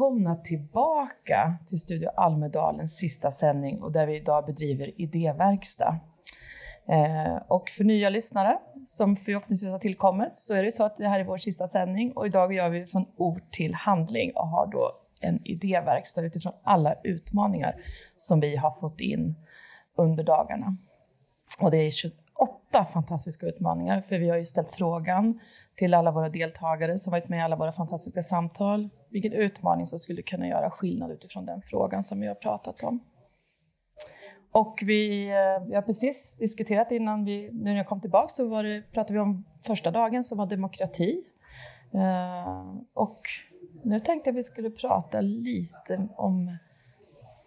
Välkomna tillbaka till Studio Almedalens sista sändning och där vi idag bedriver idéverkstad. Eh, och för nya lyssnare som förhoppningsvis har tillkommit så är det så att det här är vår sista sändning och idag gör vi från ord till handling och har då en idéverkstad utifrån alla utmaningar som vi har fått in under dagarna. Och det är åtta fantastiska utmaningar, för vi har ju ställt frågan till alla våra deltagare som varit med i alla våra fantastiska samtal, vilken utmaning som skulle kunna göra skillnad utifrån den frågan som vi har pratat om. Och vi, eh, vi har precis diskuterat innan vi, nu när jag kom tillbaka så var det, pratade vi om första dagen som var demokrati. Eh, och nu tänkte jag att vi skulle prata lite om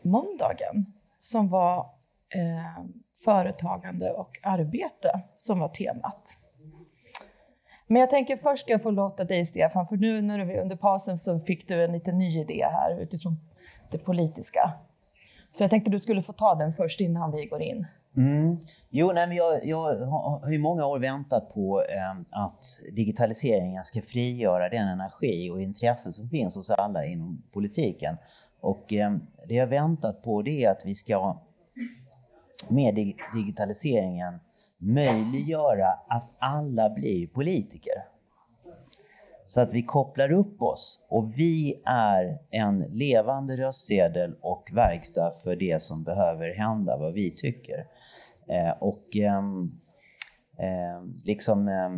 måndagen som var eh, företagande och arbete som var temat. Men jag tänker först ska jag få låta dig Stefan, för nu när vi under pausen så fick du en liten ny idé här utifrån det politiska. Så jag tänkte du skulle få ta den först innan vi går in. Mm. Jo, nej, men jag, jag har i många år väntat på eh, att digitaliseringen ska frigöra den energi och intresse som finns hos alla inom politiken. Och eh, det jag väntat på det är att vi ska med digitaliseringen möjliggöra att alla blir politiker. Så att vi kopplar upp oss och vi är en levande röstsedel och verkstad för det som behöver hända, vad vi tycker. Eh, och eh, liksom eh,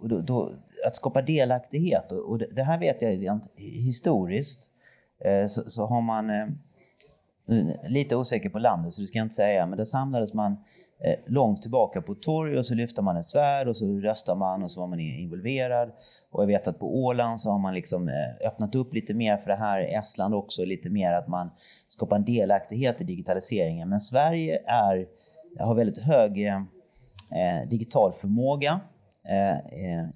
då, då, att skapa delaktighet och, och, det här vet jag rent historiskt eh, så, så, har man eh, lite osäker på landet så det ska jag inte säga, men där samlades man Eh, långt tillbaka på torg och så lyfte man ett svärd och så röstade man och så var man involverad. Och jag vet att på Åland så har man liksom eh, öppnat upp lite mer för det här, Estland också, lite mer att man skapar en delaktighet i digitaliseringen. Men Sverige är, har väldigt hög eh, eh digital förmåga,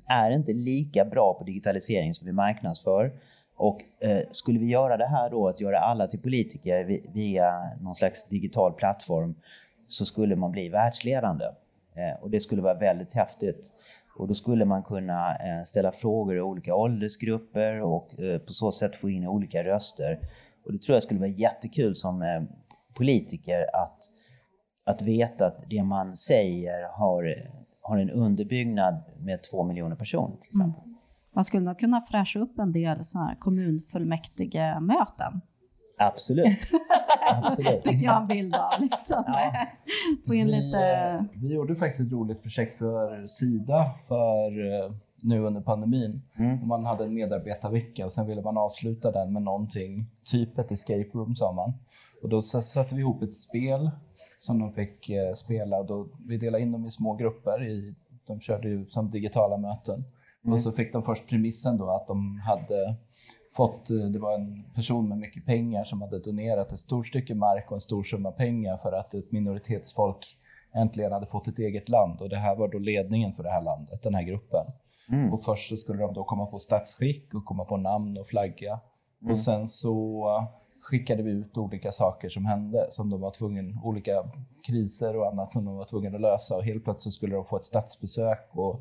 är inte lika bra på digitalisering som vi marknadsför. Och eh, skulle vi göra det här då, att göra alla till politiker via någon slags digital plattform, så skulle man bli världsledande. Eh, och det skulle vara väldigt häftigt. Och då skulle man kunna eh, ställa frågor i olika åldersgrupper och eh, på så sätt få in olika röster. Och det tror jag skulle vara jättekul som politiker att, att veta att det man säger har, har en underbyggnad med två miljoner personer till exempel. Mm. Man skulle nog kunna fräscha upp en del sådana här kommunfullmäktige möten. Absolut. Absolut. Fick jag en bild av. Liksom. Ja. Få in vi, lite... Eh, vi gjorde faktiskt ett roligt projekt för Sida för eh, nu under pandemin. Mm. Man hade en medarbetarvecka och sen ville man avsluta den med någonting, typ ett escape room sa man. Och då satte vi ihop ett spel som de fick eh, spela. Då, vi delade in dem i små grupper. I, de körde ju som digitala möten. Mm. Och så fick de först premissen då att de hade fått, eh, det var en person med mycket pengar som hade donerat ett stort stycke mark och en stor summa pengar för att ett minoritetsfolk äntligen hade fått ett eget land och det här var då ledningen för det här landet, den här gruppen. Mm. Och först så skulle de då komma på statsskick och komma på namn och flagga. Mm. Och sen så skickade vi ut olika saker som hände som de var tvungna, olika kriser och annat som de var tvungna att lösa och helt plötsligt skulle de få ett statsbesök och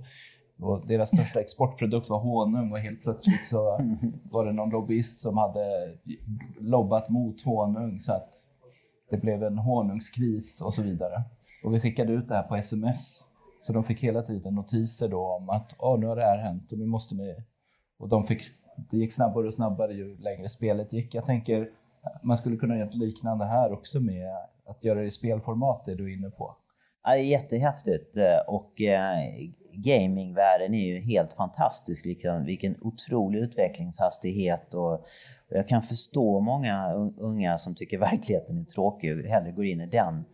och deras största exportprodukt var honung och helt plötsligt så var det någon lobbyist som hade lobbat mot honung så att det blev en honungskris och så vidare. Och vi skickade ut det här på sms. Så de fick hela tiden notiser då om att Åh, nu har det här hänt och nu måste ni... Och de fick, det gick snabbare och snabbare ju längre spelet gick. Jag tänker man skulle kunna göra liknande här också med att göra det i spelformat, det du är inne på. Ja, jättehäftigt och eh, gamingvärlden är ju helt fantastisk. Vilken, vilken otrolig utvecklingshastighet och, jag kan förstå många unga som tycker verkligheten är tråkig och hellre går in i den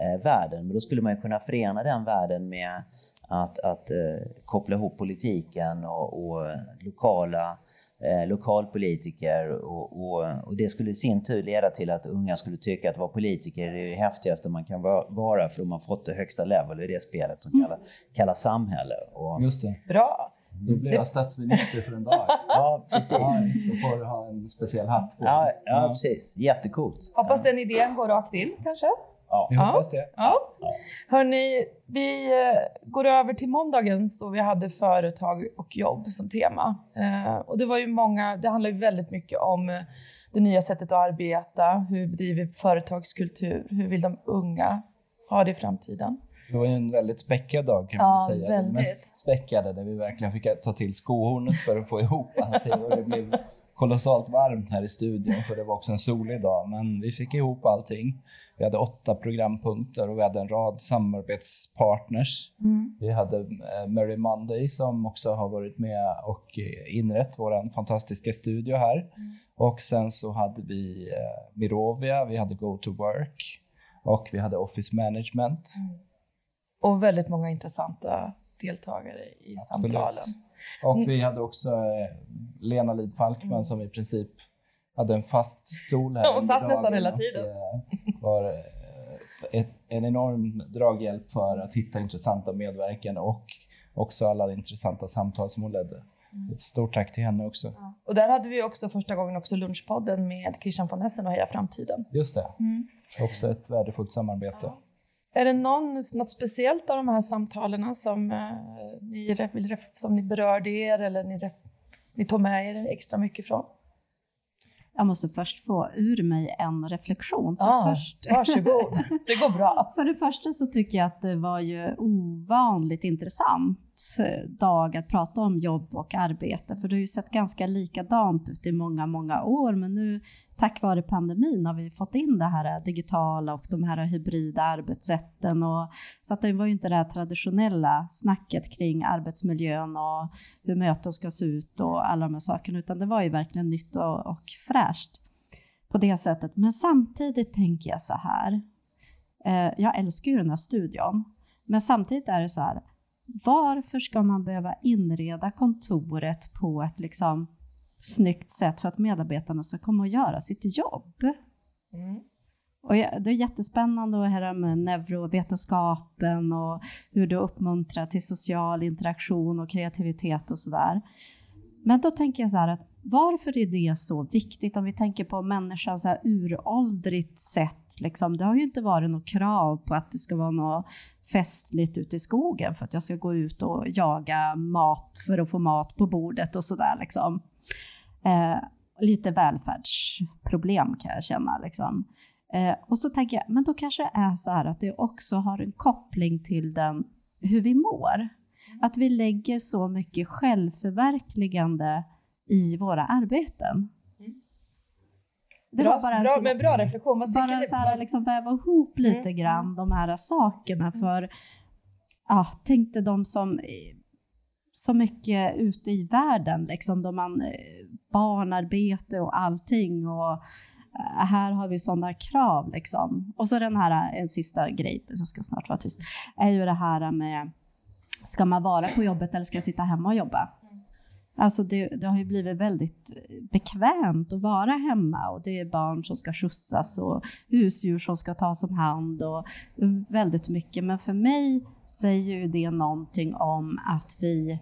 eh, världen. Men då skulle man ju kunna förena den världen med att, att eh, koppla ihop politiken och, och eh, lokala eh, lokalpolitiker och, och, och, det skulle i sin tur leda till att unga skulle tycka att vara politiker är det häftigaste man kan vara för de har fått det högsta level i det spelet som kallas, kallas samhälle. Och, Just det. Bra! Då blir jag statsminister för en dag. ja, precis. Ja, då får du ha en speciell hatt på. Ja, ja, precis. Jättecoolt. Hoppas den idén går rakt in kanske? Ja, vi hoppas det. Ja. Hörni, vi eh, går över till måndagen så vi hade företag och jobb som tema. Eh, och det var ju många, det handlar ju väldigt mycket om eh, det nya sättet att arbeta, hur bedriver vi företagskultur, hur vill de unga ha det i framtiden? Det var ju en väldigt späckad dag kan man säga. Väldigt. Den mest späckade där vi verkligen fick ta till skohornet för att få ihop allting. Och det blev kolossalt varmt här i studion för det var också en solig dag. Men vi fick ihop allting. Vi hade åtta programpunkter och vi hade en rad samarbetspartners. Mm. Vi hade eh, Mary Monday som också har varit med och inrett vår fantastiska studio här. Mm. Och sen så hade vi eh, Mirovia, vi hade Go to Work och vi hade Office Management. Mm. Och väldigt många intressanta deltagare i Absolut. samtalen. Och vi hade också eh, Lena Lid Falkman mm. som i princip hade en fast stol här. Hon satt nästan hela tiden. Och, var eh, ett, en enorm draghjälp för att hitta intressanta medverkande och också alla intressanta samtal som hon ledde. Mm. Ett stort tack till henne också. Ja. Och där hade vi också första gången också lunchpodden med Christian von Essen och Heja Framtiden. Just det. Mm. Också ett värdefullt samarbete. Ja. Är det någon, något speciellt av de här samtalen som, eh, ni, som ni berörde er eller ni, ni tog med er extra mycket från? Jag måste först få ur mig en reflektion. Ah, först. Varsågod, det går bra. för det första så tycker jag att det var ju ovanligt intressant Eh, dag att prata om jobb och arbete. För det har ju sett ganska likadant ut i många, många år. Men nu tack vare pandemin har vi fått in det här eh, digitala och de här hybrida arbetssätten. Och, så att det var ju inte det här traditionella snacket kring arbetsmiljön och hur möten ska se ut och alla de här sakerna, utan det var ju verkligen nytt och, och fräscht på det sättet. Men samtidigt tänker jag så här, eh, jag älskar ju den här studion, men samtidigt är det så här, varför ska man behöva inreda kontoret på ett liksom snyggt sätt för att medarbetarna ska komma och göra sitt jobb. Mm. Och det är jättespännande att höra med neurovetenskapen och hur det uppmuntrar till social interaktion och kreativitet och sådär. Men då tänker jag så här att varför är det så viktigt om vi tänker på människan så här uråldrigt sätt? Liksom, det har ju inte varit något krav på att det ska vara något festligt ute i skogen för att jag ska gå ut och jaga mat för att få mat på bordet och sådär liksom. Eh, lite välfärdsproblem kan jag känna. Liksom. Eh, och så tänker jag, men då kanske det är så här att det också har en koppling till den, hur vi mår. Att vi lägger så mycket självförverkligande i våra arbeten. Det bra, var bara bra, så, men bra reflektion. Vad bara så här, liksom väva ihop lite mm. grann de här sakerna för ja, tänkte de som så mycket ute i världen, liksom, då man eh, barnarbete och allting. Och eh, här har vi sådana krav. Liksom. Och så den här, en sista grej, så ska snart vara tyst, är ju det här med, ska man vara på jobbet eller ska jag sitta hemma och jobba? Alltså det, det, har ju blivit väldigt bekvämt att vara hemma och det är barn som ska skjutsas och husdjur som ska tas om hand och väldigt mycket. Men för mig säger ju det någonting om att vi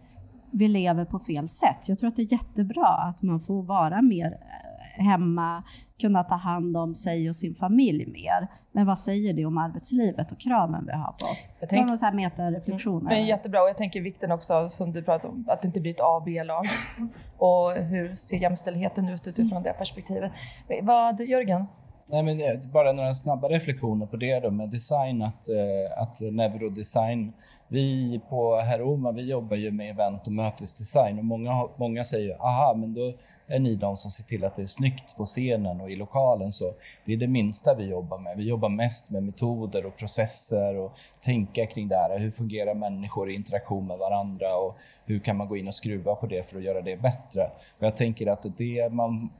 vi lever på fel sätt. Jag tror att det är jättebra att man får vara mer hemma, kunna ta hand om sig och sin familj mer. Men vad säger det om arbetslivet och kraven vi har på oss? Jag tänker, någon så här metareflektioner. Men jättebra och jag tänker vikten också som du pratade om, att det inte blir ett A och B-lag. och hur ser jämställdheten ut utifrån det perspektivet? Vad, Jörgen? Nej, men eh, bara några snabba reflektioner på det då med design, att, eh, att neurodesign vi på Heroma, vi jobbar ju med event och mötesdesign och många, många säger aha, men då är ni de som ser till att det är snyggt på scenen och i lokalen. Så det är det minsta vi jobbar med. Vi jobbar mest med metoder och processer och tänka kring det här. Hur fungerar människor i interaktion med varandra och hur kan man gå in och skruva på det för att göra det bättre? Och jag tänker att det man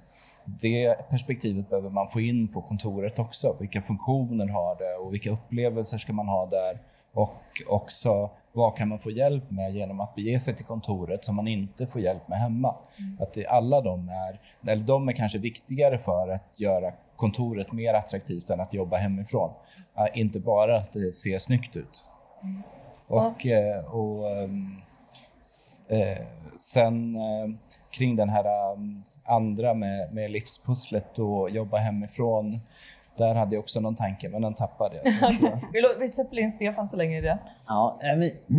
det perspektivet behöver man få in på kontoret också. Vilka funktioner har det och vilka upplevelser ska man ha där? Och också vad kan man få hjälp med genom att bege sig till kontoret som man inte får hjälp med hemma. Mm. Att det, alla de är, eller de är kanske viktigare för att göra kontoret mer attraktivt än att jobba hemifrån. Uh, inte bara att det ser snyggt ut. Mm. Och, ja. uh, och um, uh, sen kring den här um, andra med, med livspusslet och jobba hemifrån där hade jag också någon tanke, men den tappade jag. vi släpper in Stefan så länge i det. Ja,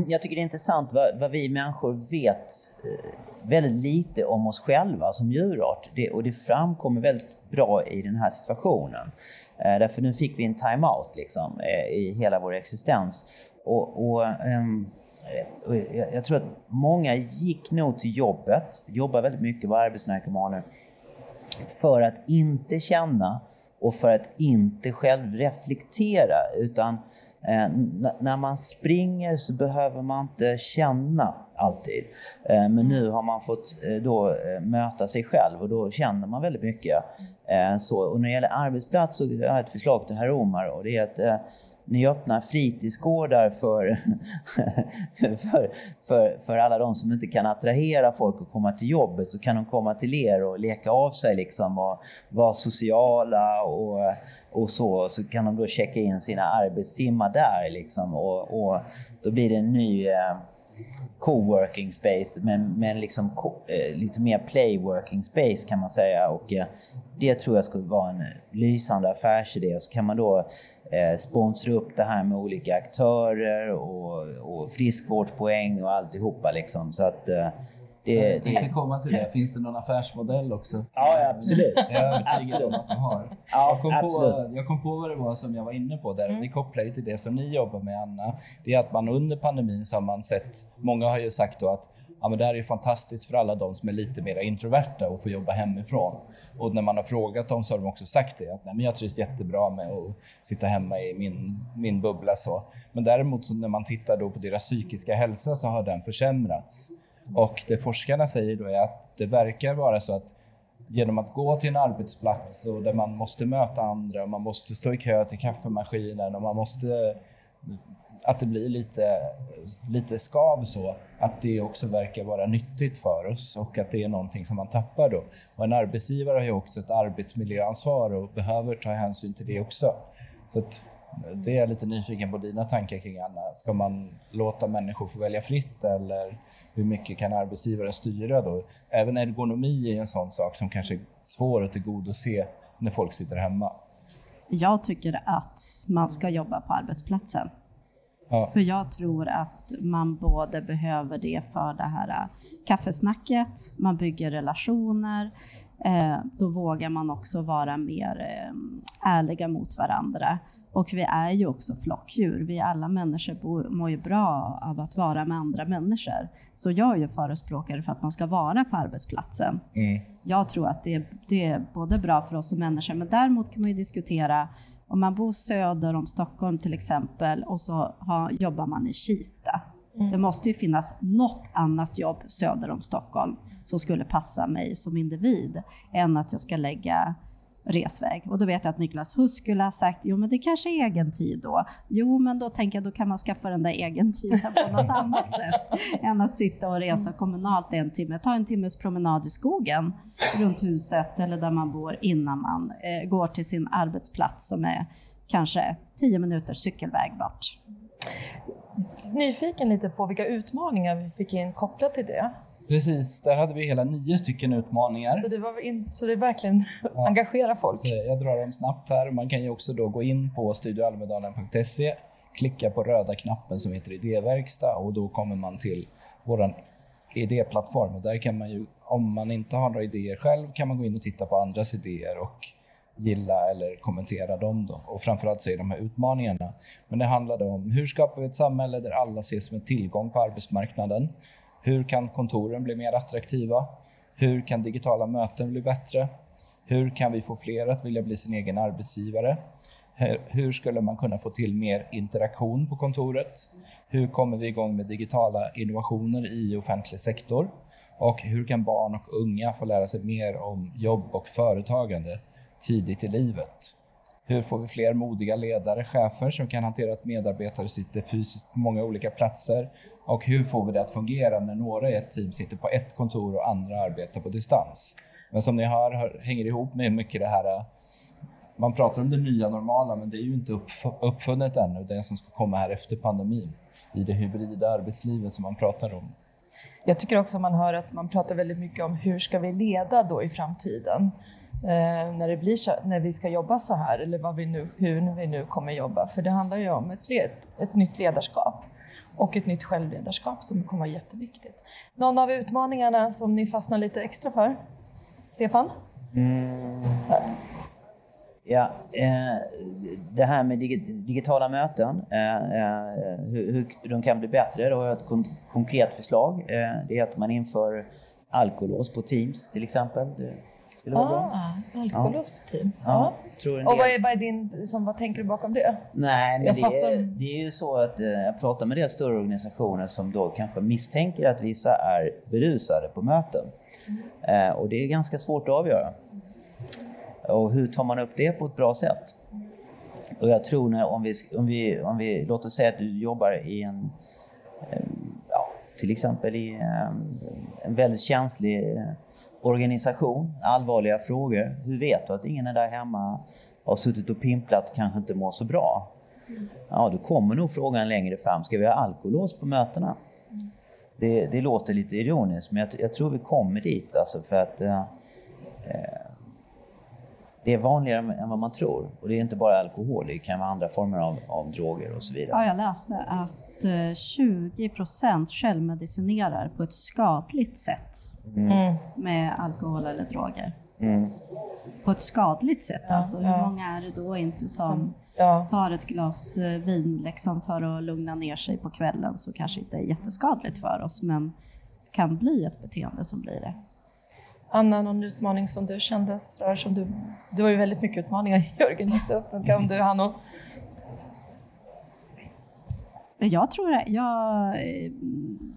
jag tycker det är intressant vad, vad vi människor vet eh, väldigt lite om oss själva som djurart. Det, och det framkommer väldigt bra i den här situationen. Eh, därför nu fick vi en time-out liksom, eh, i hela vår existens. Och, och um, jag tror att många gick nog till jobbet, jobbar väldigt mycket, var arbetsnarkomaner, för att inte känna och för att inte själv reflektera utan eh, när man springer så behöver man inte känna alltid. Eh, men nu har man fått eh, då eh, möta sig själv och då känner man väldigt mycket. Eh, så, och när det gäller arbetsplats så har jag ett förslag till herr Omar och det är att eh, ni öppnar fritidsgårdar för, för, för, för alla de som inte kan attrahera folk att komma till jobbet så kan de komma till er och leka av sig liksom och vara sociala och, och så. Så kan de då checka in sina arbetstimmar där liksom och, och då blir det en ny eh, co-working space men, men liksom eh, lite mer play-working space kan man säga och eh, det tror jag skulle vara en lysande affärsidé och så kan man då sponsra upp det här med olika aktörer och, och friskvårdspoäng och alltihopa liksom. Så att, eh, det, jag tänkte komma till det. Finns det någon affärsmodell också? Ja, absolut. Jag är övertygad om att de har. Ja, jag, kom absolut. på, jag kom på vad det var som jag var inne på där. Mm. Det kopplar ju till det som ni jobbar med, Anna. Det är att man under pandemin så har man sett, många har ju sagt då att ja, men det här är ju fantastiskt för alla de som är lite mer introverta och får jobba hemifrån. Och när man har frågat dem så har de också sagt det, att Nej, men jag trivs jättebra med att sitta hemma i min, min bubbla. Så. Men däremot så när man tittar då på deras psykiska hälsa så har den försämrats. Och det forskarna säger då är att det verkar vara så att genom att gå till en arbetsplats och där man måste möta andra och man måste stå i kö till kaffemaskinen och man måste att det blir lite, lite skav så, att det också verkar vara nyttigt för oss och att det är någonting som man tappar då. Och en arbetsgivare har ju också ett arbetsmiljöansvar och behöver ta hänsyn till det också. Så att det är jag lite nyfiken på dina tankar kring Anna. Ska man låta människor få välja fritt eller hur mycket kan arbetsgivaren styra då? Även ergonomi är en sån sak som kanske är svår att tillgodose när folk sitter hemma. Jag tycker att man ska jobba på arbetsplatsen. Ja. För jag tror att man både behöver det för det här äh, kaffesnacket, man bygger relationer, eh, då vågar man också vara mer eh, ärliga mot varandra. Och vi är ju också flockdjur. Vi alla människor mår ju bra av att vara med andra människor. Så jag är ju förespråkare för att man ska vara på arbetsplatsen. Mm. Jag tror att det, det är både bra för oss som människor, men däremot kan man ju diskutera om man bor söder om Stockholm till exempel och så har, jobbar man i Kista. Mm. Det måste ju finnas något annat jobb söder om Stockholm som skulle passa mig som individ än att jag ska lägga resväg. Och då vet jag att Niklas Huss skulle ha sagt, jo men det kanske är egen tid då. Jo men då tänker jag, då kan man skaffa den där egen tiden på något annat sätt än att sitta och resa kommunalt en timme. Ta en timmes promenad i skogen runt huset eller där man bor innan man eh, går till sin arbetsplats som är kanske tio minuters cykelväg bort. Nyfiken lite på vilka utmaningar vi fick in kopplat till det. Precis, där hade vi hela nio stycken utmaningar. Så det, var in, så det verkligen ja. engagerar folk? Så jag drar dem snabbt här. Man kan ju också då gå in på studioalmedalen.se, klicka på röda knappen som heter idéverkstad och då kommer man till vår idéplattform. Och där kan man ju, om man inte har några idéer själv, kan man gå in och titta på andras idéer och gilla eller kommentera dem. Då. Och framförallt så är de här utmaningarna. Men det handlade om hur skapar vi ett samhälle där alla ses som en tillgång på arbetsmarknaden? Hur kan kontoren bli mer attraktiva? Hur kan digitala möten bli bättre? Hur kan vi få fler att vilja bli sin egen arbetsgivare? Hur skulle man kunna få till mer interaktion på kontoret? Hur kommer vi igång med digitala innovationer i offentlig sektor? Och hur kan barn och unga få lära sig mer om jobb och företagande tidigt i livet? Hur får vi fler modiga ledare, chefer som kan hantera att medarbetare sitter fysiskt på många olika platser? Och hur får vi det att fungera när några i ett team sitter på ett kontor och andra arbetar på distans? Men som ni hör, hänger ihop med mycket det här äh, man pratar om det nya normala, men det är ju inte uppfunnet ännu, det som ska komma här efter pandemin, i det hybrida arbetslivet som man pratar om. Jag tycker också man hör att man pratar väldigt mycket om hur ska vi leda då i framtiden? Eh, när, det blir så, när vi ska jobba så här, eller vad vi nu, hur vi nu kommer jobba. För det handlar ju om ett, led, ett nytt ledarskap och ett nytt självledarskap som kommer vara jätteviktigt. Någon av utmaningarna som ni fastnar lite extra för? Stefan? Mm. Ja, eh, det här med digitala möten, eh, hur, de kan bli bättre, då har jag ett kon konkret förslag. Det är att man inför alkolås på Teams till exempel. Skulle vara ah, bra. Alkolås ja. på Teams. Ja. ja. Och vad är, vad, är din, som, vad tänker du bakom det? Nej, men det är, det är ju så att eh, jag pratar med del större organisationer som då kanske misstänker att vissa är berusade på möten. Mm. och det är ganska svårt att avgöra. Och hur tar man upp det på ett bra sätt? Och jag tror när, om vi, om vi, om vi låt oss säga att du jobbar i en, ja, till exempel i en, en väldigt känslig organisation, allvarliga frågor. Hur vet du att ingen är där hemma har suttit och pimplat och kanske inte mår så bra? Ja, då kommer nog frågan längre fram. Ska vi ha alkolås på mötena? Det, det låter lite ironiskt, men jag, jag, tror vi kommer dit. Alltså för att eh, eh det är vanligare än vad man tror. Och det är inte bara alkohol, det kan vara andra former av, av droger och så vidare. Ja, jag läste att 20 eh, procent självmedicinerar på ett skadligt sätt mm. mm. med alkohol eller droger. Mm. På ett skadligt sätt ja, alltså. Hur ja. många är det då inte som ja. tar ett glas eh, vin liksom för att lugna ner sig på kvällen så kanske inte är jätteskadligt för oss men kan bli ett beteende som blir det. Anna, någon utmaning som du kände? Sådär, som du, det var ju väldigt mycket utmaningar Jörgen läste upp, men kan du hann jag tror att jag,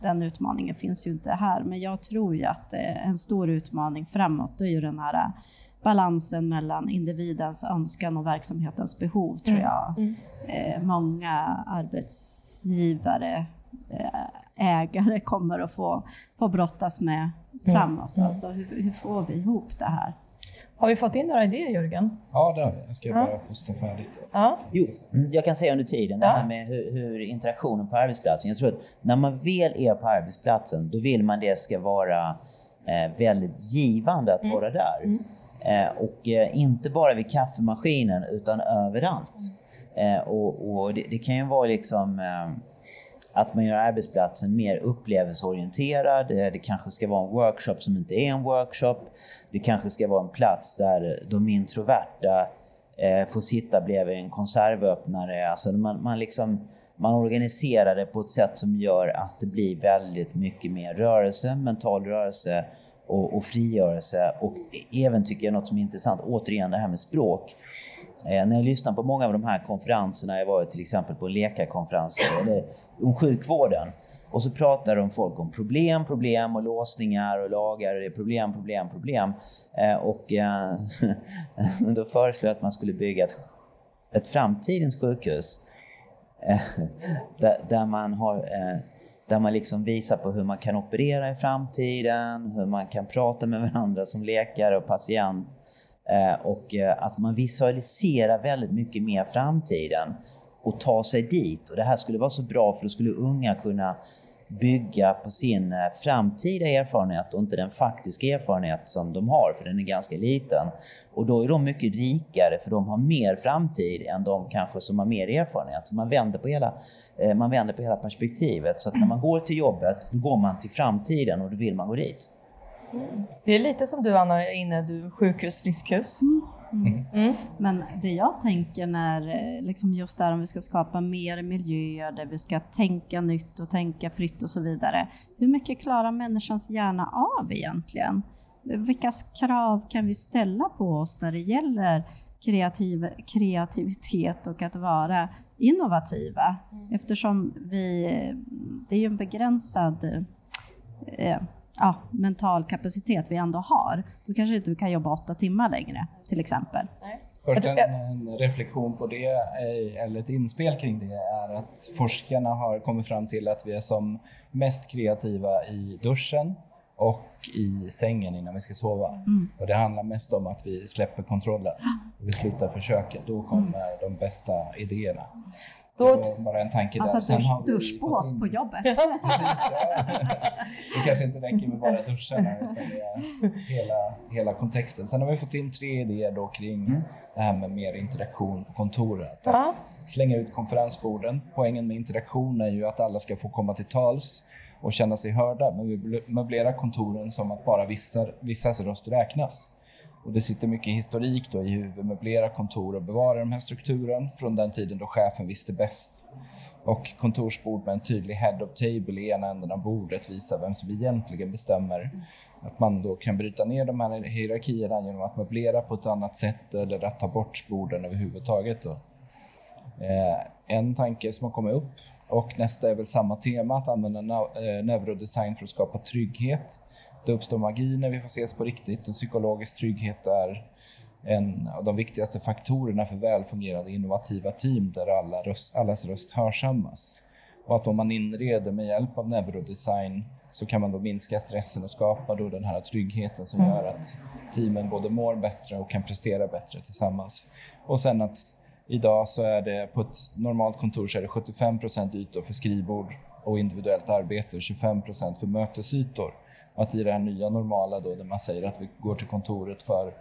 den utmaningen finns ju inte här, men jag tror ju att en stor utmaning framåt är ju den här balansen mellan individens önskan och verksamhetens behov, tror mm. jag. Mm. Mm. Många arbetsgivare, eh, ägare kommer att få, få brottas med Mm. framåt. Mm. Alltså, hur, hur, får vi ihop det här? Har vi fått in några idéer Jörgen? Ja, det har vi. Jag ska ja. bara posta färdigt. Ja. Jo, mm, jag kan säga under tiden, det här med hur, hur, interaktionen på arbetsplatsen. Jag tror att när man väl är på arbetsplatsen, då vill man det ska vara eh, väldigt givande att mm. vara där. Mm. Eh, och eh, inte bara vid kaffemaskinen, utan överallt. Eh, och, och det, det, kan ju vara liksom eh, att man gör arbetsplatsen mer upplevelseorienterad. Eh, det kanske ska vara en workshop som inte är en workshop. Det kanske ska vara en plats där de introverta eh, får sitta bredvid en konservöppnare. Alltså man, man, liksom, man organiserar det på ett sätt som gör att det blir väldigt mycket mer rörelse, mental rörelse och, och frigörelse. Och e-, även tycker jag något som är intressant, återigen det här med språk. Eh, när jag lyssnar på många av de här konferenserna, jag var till exempel på en läkarkonferens eh, om sjukvården. Och så pratar de folk om problem, problem och låsningar och lagar. Och det är problem, problem, problem. Eh, och då föreslår jag att man skulle bygga ett, ett framtidens sjukhus. Där, man har där man liksom visar på hur man kan operera i framtiden, hur man kan prata med varandra som läkare och patient Eh, och eh, att man visualiserar väldigt mycket mer framtiden och tar sig dit. Och det här skulle vara så bra för då skulle unga kunna bygga på sin eh, framtida erfarenhet och inte den faktiska erfarenhet som de har, för den är ganska liten. Och då är de mycket rikare för de har mer framtid än de kanske som har mer erfarenhet. Så man vänder på hela, man vänder på hela perspektivet. Så att när man går till jobbet, då går man till framtiden och då vill man gå dit. Det är lite som du Anna är inne, du sjukhus, friskhus. Mm. Mm. Mm. Men det jag tänker när, eh, liksom just där om vi ska skapa mer miljöer där vi ska tänka nytt och tänka fritt och så vidare. Hur mycket klarar människans hjärna av egentligen? Vilka krav kan vi ställa på oss när det gäller kreativ, kreativitet och att vara innovativa? Mm. Eftersom vi, det är ju en begränsad eh, ja, mental kapacitet vi ändå har, då kanske inte vi kan jobba åtta timmar längre till exempel. Nej. Först en, en, reflektion på det, eller ett inspel kring det, är att forskarna har kommit fram till att vi är som mest kreativa i duschen och i sängen innan vi ska sova. Mm. Och det handlar mest om att vi släpper kontrollen. Och vi slutar försöka. Då kommer mm. de bästa idéerna. Då... bara en tanke alltså, där. Sen dusch, duschbås på jobbet. Precis, ja. Det kanske inte räcker med bara duscharna utan det är hela, hela kontexten. Sen har vi fått in tre idéer då kring mm. det här med mer interaktion på kontoret. Att slänga ut konferensborden. Poängen med interaktion är ju att alla ska få komma till tals och känna sig hörda. Men vi möblerar kontoren som att bara vissa, vissas röst räknas. Och det sitter mycket historik då i hur vi möblerar kontor och bevarar den här strukturen från den tiden då chefen visste bäst. Och kontorsbord med en tydlig head of table i ena änden av bordet visar vem som egentligen bestämmer. Att man då kan bryta ner de här hierarkierna genom att möblera på ett annat sätt eller att ta bort borden överhuvudtaget. Då. Eh, en tanke som har kommit upp och nästa är väl samma tema, att använda eh, neurodesign för att skapa trygghet. Det uppstår magi när vi får ses på riktigt och psykologisk trygghet är en av de viktigaste faktorerna för välfungerande innovativa team där alla röst, allas röst hörsammas. Och att om man inreder med hjälp av neurodesign så kan man då minska stressen och skapa då den här tryggheten som gör att teamen både mår bättre och kan prestera bättre tillsammans. Och sen att idag så är det på ett normalt kontor så är det 75% ytor för skrivbord och individuellt arbete och 25% för mötesytor. Att i det här nya normala då, där man säger att vi går till kontoret för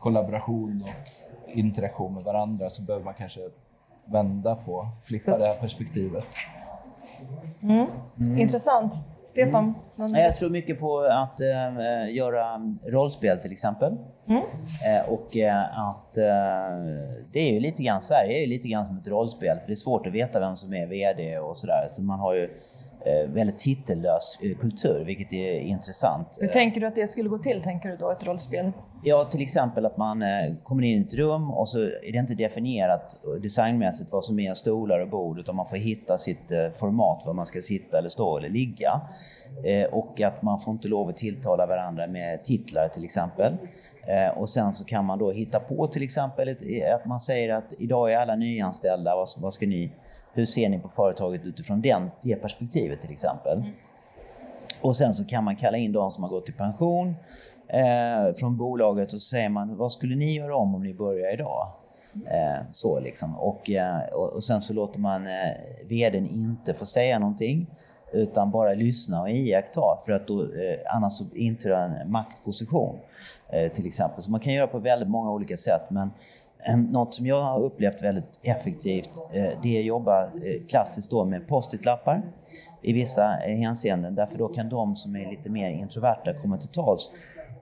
kollaboration och interaktion med varandra, så behöver man kanske vända på, flippa det här perspektivet. Mm. Mm. Intressant. Stefan? Mm. Jag tror mycket på att äh, göra rollspel till exempel. Mm. Äh, och äh, att det är ju lite grann, Sverige är ju lite grann som ett rollspel för det är svårt att veta vem som är VD och sådär. Så man har ju väldigt titellös eh, kultur, vilket är intressant. Hur tänker du att det skulle gå till, tänker du då, ett rollspel? Ja, till exempel att man eh, kommer in i ett rum och så är det inte definierat designmässigt vad som är stolar och bord, utan man får hitta sitt format, var man ska sitta eller stå eller ligga. Och att man får inte lov att tilltala varandra med titlar till exempel. Och sen så kan man då hitta på till exempel att man säger att idag är alla nyanställda, vad ska ni hur ser ni på företaget utifrån den, det perspektivet till exempel? Mm. Och sen så kan man kalla in de som har gått i pension eh, från bolaget och så säger man vad skulle ni göra om om ni börjar idag? Eh, så liksom. och, eh, och, sen så låter man eh, VDn inte få säga någonting utan bara lyssna och iaktta för att då, eh, annars så intar en maktposition eh, till exempel. Så man kan göra på väldigt många olika sätt men något som jag har upplevt väldigt effektivt eh, det är att jobba eh, klassiskt då med post-it-lappar i vissa eh, hänseenden därför då kan de som är lite mer introverta komma till tals.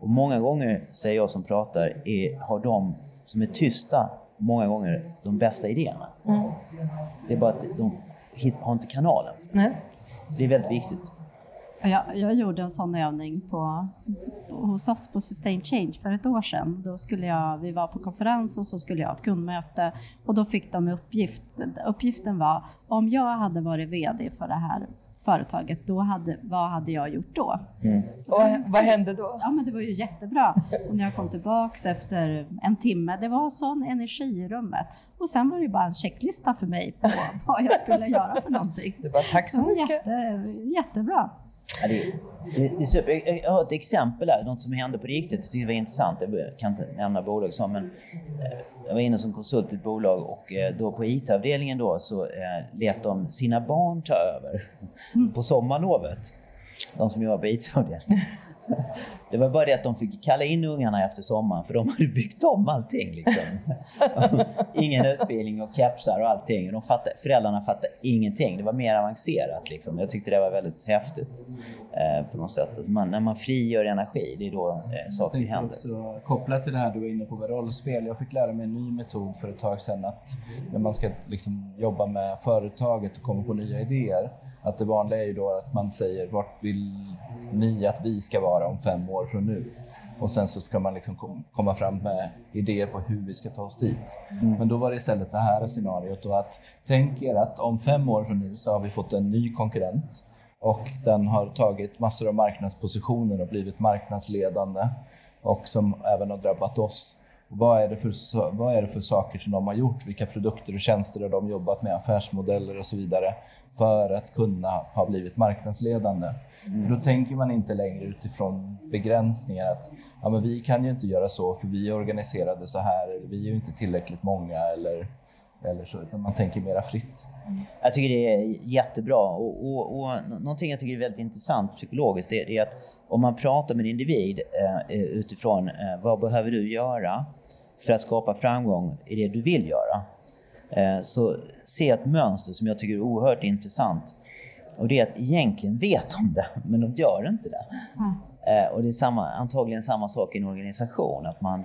Och många gånger, säger jag som pratar, är, har de som är tysta många gånger de bästa idéerna. Mm. Det är bara att de har inte kanalen. Nej. Så det är väldigt viktigt. Jag, jag gjorde en sån övning på, hos oss på Sustain Change för ett år sedan. Då skulle jag, vi var på konferens och så skulle jag ha ett kundmöte och då fick de uppgift, uppgiften var om jag hade varit VD för det här företaget, då hade, vad hade jag gjort då? Mm. Och vad hände då? Ja, men det var ju jättebra. Och när jag kom tillbaks efter en timme, det var sån energi i rummet. Och sen var det bara en checklista för mig på vad jag skulle göra för någonting. Det var tack så mycket. Jätte, jättebra. Ja, det, det, det. Jag har ett exempel där, något som hände på riktigt. Jag tyckte det var intressant. Jag kan inte nämna bolag som, men eh, jag var inne som konsult i ett bolag och eh, då på IT-avdelningen då så eh, lät de sina barn ta över på sommarlovet. De som jobbar på IT-avdelningen. Det var bara det att de fick kalla in ungarna efter sommaren för de hade byggt om allting. Liksom. Ingen utbildning och kepsar och allting. De fattade, föräldrarna fattade ingenting. Det var mer avancerat. Liksom. Jag tyckte det var väldigt häftigt eh, på något sätt. Man, när man frigör energi, det är då eh, saker händer. Också, kopplat till det här du var inne på med rollspel. Jag fick lära mig en ny metod för ett tag sedan att när man ska liksom, jobba med företaget och komma på nya idéer att det vanliga är ju då att man säger vart vill ni att vi ska vara om fem år från nu? Och sen så ska man liksom komma fram med idéer på hur vi ska ta oss dit. Mm. Men då var det istället det här scenariot då att tänk er att om fem år från nu så har vi fått en ny konkurrent och den har tagit massor av marknadspositioner och blivit marknadsledande och som även har drabbat oss. Vad är, det för, vad är det för saker som de har gjort? Vilka produkter och tjänster har de jobbat med? Affärsmodeller och så vidare för att kunna ha blivit marknadsledande. Mm. För då tänker man inte längre utifrån begränsningar att ja, men vi kan ju inte göra så för vi är organiserade så här, eller vi är ju inte tillräckligt många eller, eller så, utan man tänker mera fritt. Jag tycker det är jättebra och, och, och någonting jag tycker är väldigt intressant psykologiskt det, är att om man pratar med en individ eh, eh utifrån eh, vad behöver du göra för att skapa framgång i det du vill göra? Eh, så jag ett mönster som jag tycker är oerhört intressant. Och det är att egentligen vet de det, men de gör inte det. Mm. Och det är samma, antagligen samma sak i en organisation, att man,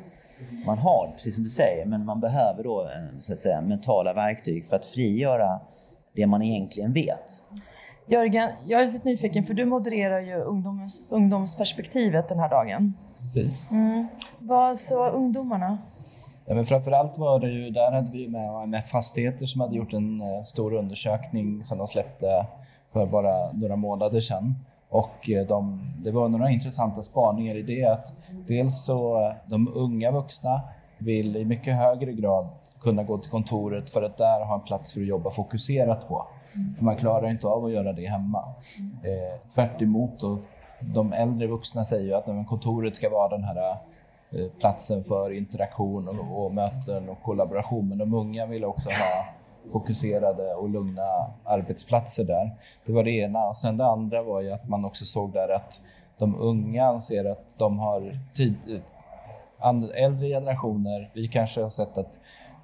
man har precis som du säger, men man behöver då eh, så att säga, mentala verktyg för att frigöra det man egentligen vet. Jörgen, jag är lite nyfiken för du modererar ju ungdoms, ungdomsperspektivet den här dagen. Precis. Mm. Vad sa ungdomarna? Ja, men framförallt var det ju, där hade vi med AMF Fastigheter som hade gjort en eh, stor undersökning som de släppte för bara några månader sedan. Och eh, de, det var några intressanta spaningar i det att dels så eh, de unga vuxna vill i mycket högre grad kunna gå till kontoret för att där ha en plats för att jobba fokuserat på. För man klarar inte av att göra det hemma. Eh, tvärt emot och de äldre vuxna säger ju att kontoret ska vara den här Eh, platsen för interaktion och, och möten och kollaboration. Men de unga vill också ha fokuserade och lugna arbetsplatser där. Det var det ena. Och sen det andra var ju att man också såg där att de unga anser att de har tid, eh, äldre generationer, vi kanske har sett att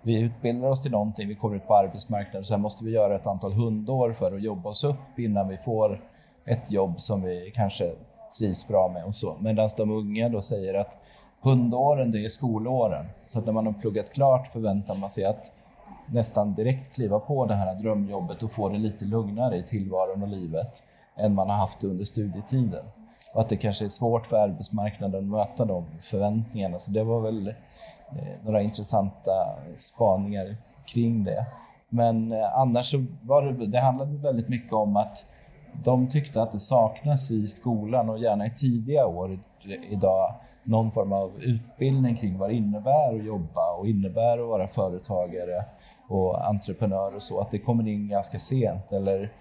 vi utbildar oss till någonting, vi kommer ut på arbetsmarknaden, sen måste vi göra ett antal hundår för att jobba oss upp innan vi får ett jobb som vi kanske trivs bra med och så. Medan de unga då säger att Hundåren, det är skolåren. Så att när man har pluggat klart förväntar man sig att nästan direkt kliva på det här drömjobbet och få det lite lugnare i tillvaron och livet än man har haft under studietiden. Och att det kanske är svårt för arbetsmarknaden att möta de förväntningarna. Så det var väl eh, några intressanta spaningar kring det. Men eh, annars så var det, det handlade väldigt mycket om att de tyckte att det saknas i skolan och gärna i tidiga år idag någon form av utbildning kring vad det innebär att jobba och innebär att vara företagare och entreprenör och så, att det kommer in ganska sent. Eller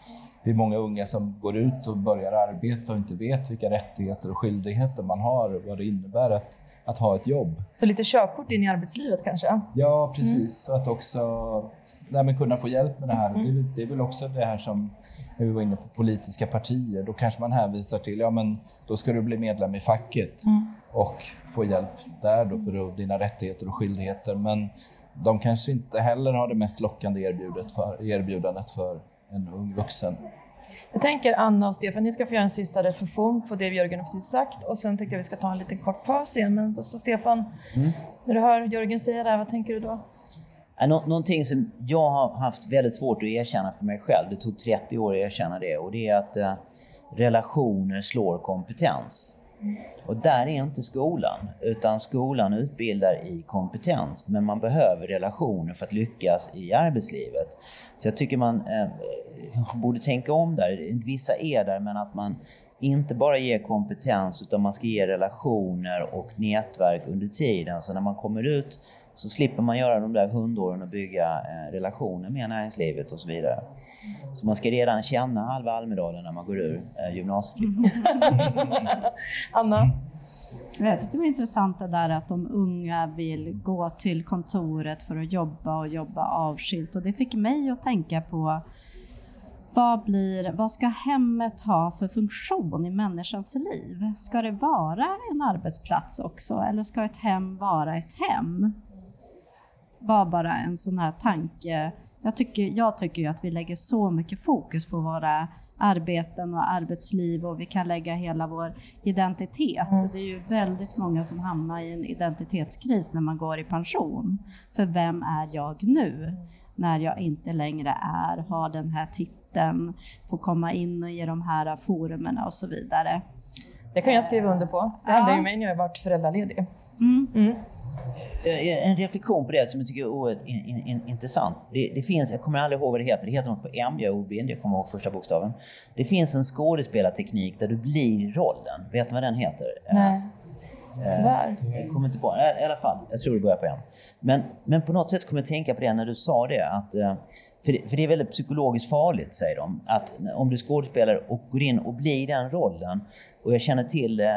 det är många unga som går ut och börjar arbeta och inte vet vilka rättigheter och skyldigheter man har och vad det innebär att, att ha ett jobb. Så lite körkort in i arbetslivet kanske? Ja, precis. Mm. Att också nej, kunna få hjälp med det här. Mm. Det, det är väl också det här som när vi var inne på politiska partier, då kanske man hänvisar till, ja men då ska du bli medlem i facket mm. och få hjälp där då för dina rättigheter och skyldigheter. Men de kanske inte heller har det mest lockande erbjudet för, erbjudandet för en ung vuxen. Jag tänker Anna och Stefan, ni ska få göra en sista reflektion på det Jörgen precis sagt och sen tänkte jag vi ska ta en liten kort paus igen. Men då så Stefan, mm. när du hör Jörgen säga det här, vad tänker du då? Nå någonting som jag har haft väldigt svårt att erkänna för mig själv, det tog 30 år att erkänna det, och det är att eh, relationer slår kompetens. Och där är inte skolan, utan skolan utbildar i kompetens, men man behöver relationer för att lyckas i arbetslivet. Så jag tycker man eh, borde tänka om där. Vissa är där, men att man inte bara ger kompetens, utan man ska ge relationer och nätverk under tiden. Så när man kommer ut så slipper man göra de där hundåren och bygga eh, relationer med näringslivet och så vidare. Så man ska redan känna halva Almedalen när man går ur eh, gymnasiet. Anna? Jag tyckte det var intressant det där att de unga vill gå till kontoret för att jobba och jobba avskilt och det fick mig att tänka på vad, blir, vad ska hemmet ha för funktion i människans liv? Ska det vara en arbetsplats också eller ska ett hem vara ett hem? var bara en sån här tanke. Jag tycker, jag tycker ju att vi lägger så mycket fokus på våra arbeten och arbetsliv och vi kan lägga hela vår identitet. Mm. Det är ju väldigt många som hamnar i en identitetskris när man går i pension. För vem är jag nu? När jag inte längre är, har den här titeln, får komma in i de här forumerna och så vidare. Det kan jag skriva under på. Det hände ju mig när jag varit föräldraledig. Mm. Mm. Eh, en reflektion på det som jag tycker är oerhört in, in, in, intressant. Det, det, finns, jag kommer aldrig ihåg vad det heter, det heter något på M, jag är oblind, jag kommer ihåg första bokstaven. Det finns en skådespelarteknik där du blir rollen. Vet du vad den heter? Nej. Tyvärr. Jag kommer inte på, i alla fall, jag tror det börjar på en. Men, men på något sätt kommer jag tänka på det när du sa det. Att, eh, för det, för det är väldigt psykologiskt farligt, säger de. Att om du skådespelar och går in och blir den rollen. Och jag känner till eh,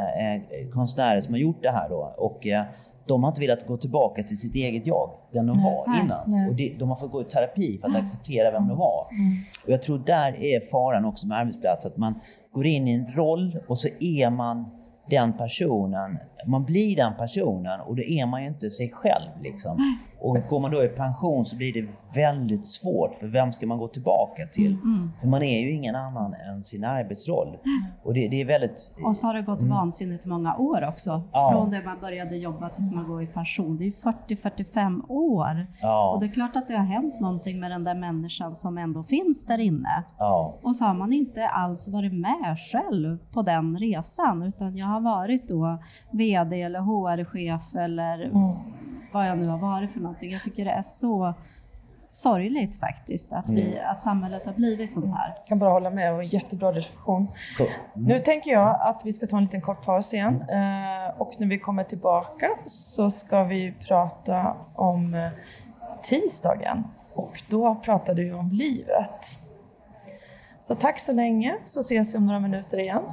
konstnärer som har gjort det här då. Och, eh, de har inte velat gå tillbaka till sitt eget jag, den de var Nej, innan. nej. Och det, de har fått gå i terapi för att acceptera vem de var. Mm. Och jag tror där är faran också med arbetsplats, att man går in i en roll och så är man den personen, man blir den personen och då är man ju inte sig själv liksom. Och går man då i pension så blir det väldigt svårt, för vem ska man gå tillbaka till? Mm. För man är ju ingen annan än sin arbetsroll. Och det, det är väldigt... Och så har det gått vansinnigt många år också. Mm. Ja. Från det man började jobba tills man går i pension. Det är ju 40-45 år. Ja, Och det är klart att det har hänt någonting med den där människan som ändå finns där inne. ja, Och så har man inte alls varit med själv på den resan utan jag har varit då VD eller HR-chef eller Mm. vad jag nu har varit för någonting. Jag tycker det är så sorgligt faktiskt att, vi, att samhället har blivit sånt här. Jag kan bara hålla med, en jättebra diskussion. Så- Nu tänker jag att vi ska ta en liten kort paus igen eh, och när vi kommer tillbaka så ska vi prata om eh, tisdagen och då pratar du om livet. Så tack så länge så ses vi om några minuter igen.